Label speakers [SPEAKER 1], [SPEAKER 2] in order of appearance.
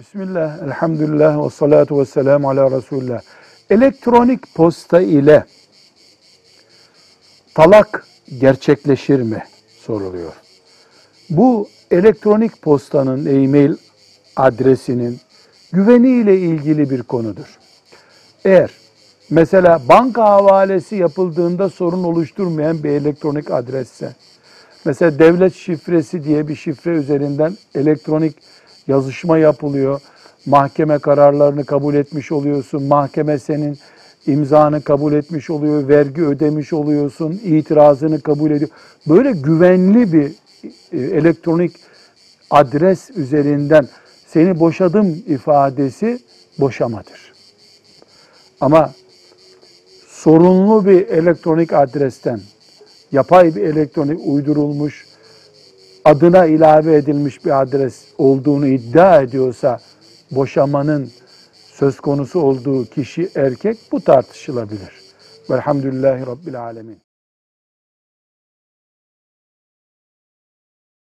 [SPEAKER 1] Bismillah, elhamdülillah ve salatu ve selamu ala Resulullah. Elektronik posta ile talak gerçekleşir mi soruluyor. Bu elektronik postanın e-mail adresinin güveniyle ilgili bir konudur. Eğer mesela banka havalesi yapıldığında sorun oluşturmayan bir elektronik adresse, mesela devlet şifresi diye bir şifre üzerinden elektronik yazışma yapılıyor. Mahkeme kararlarını kabul etmiş oluyorsun. Mahkeme senin imzanı kabul etmiş oluyor. Vergi ödemiş oluyorsun. itirazını kabul ediyor. Böyle güvenli bir e, elektronik adres üzerinden seni boşadım ifadesi boşamadır. Ama sorunlu bir elektronik adresten yapay bir elektronik uydurulmuş adına ilave edilmiş bir adres olduğunu iddia ediyorsa boşamanın söz konusu olduğu kişi erkek bu tartışılabilir. Velhamdülillahi Rabbil Alemin.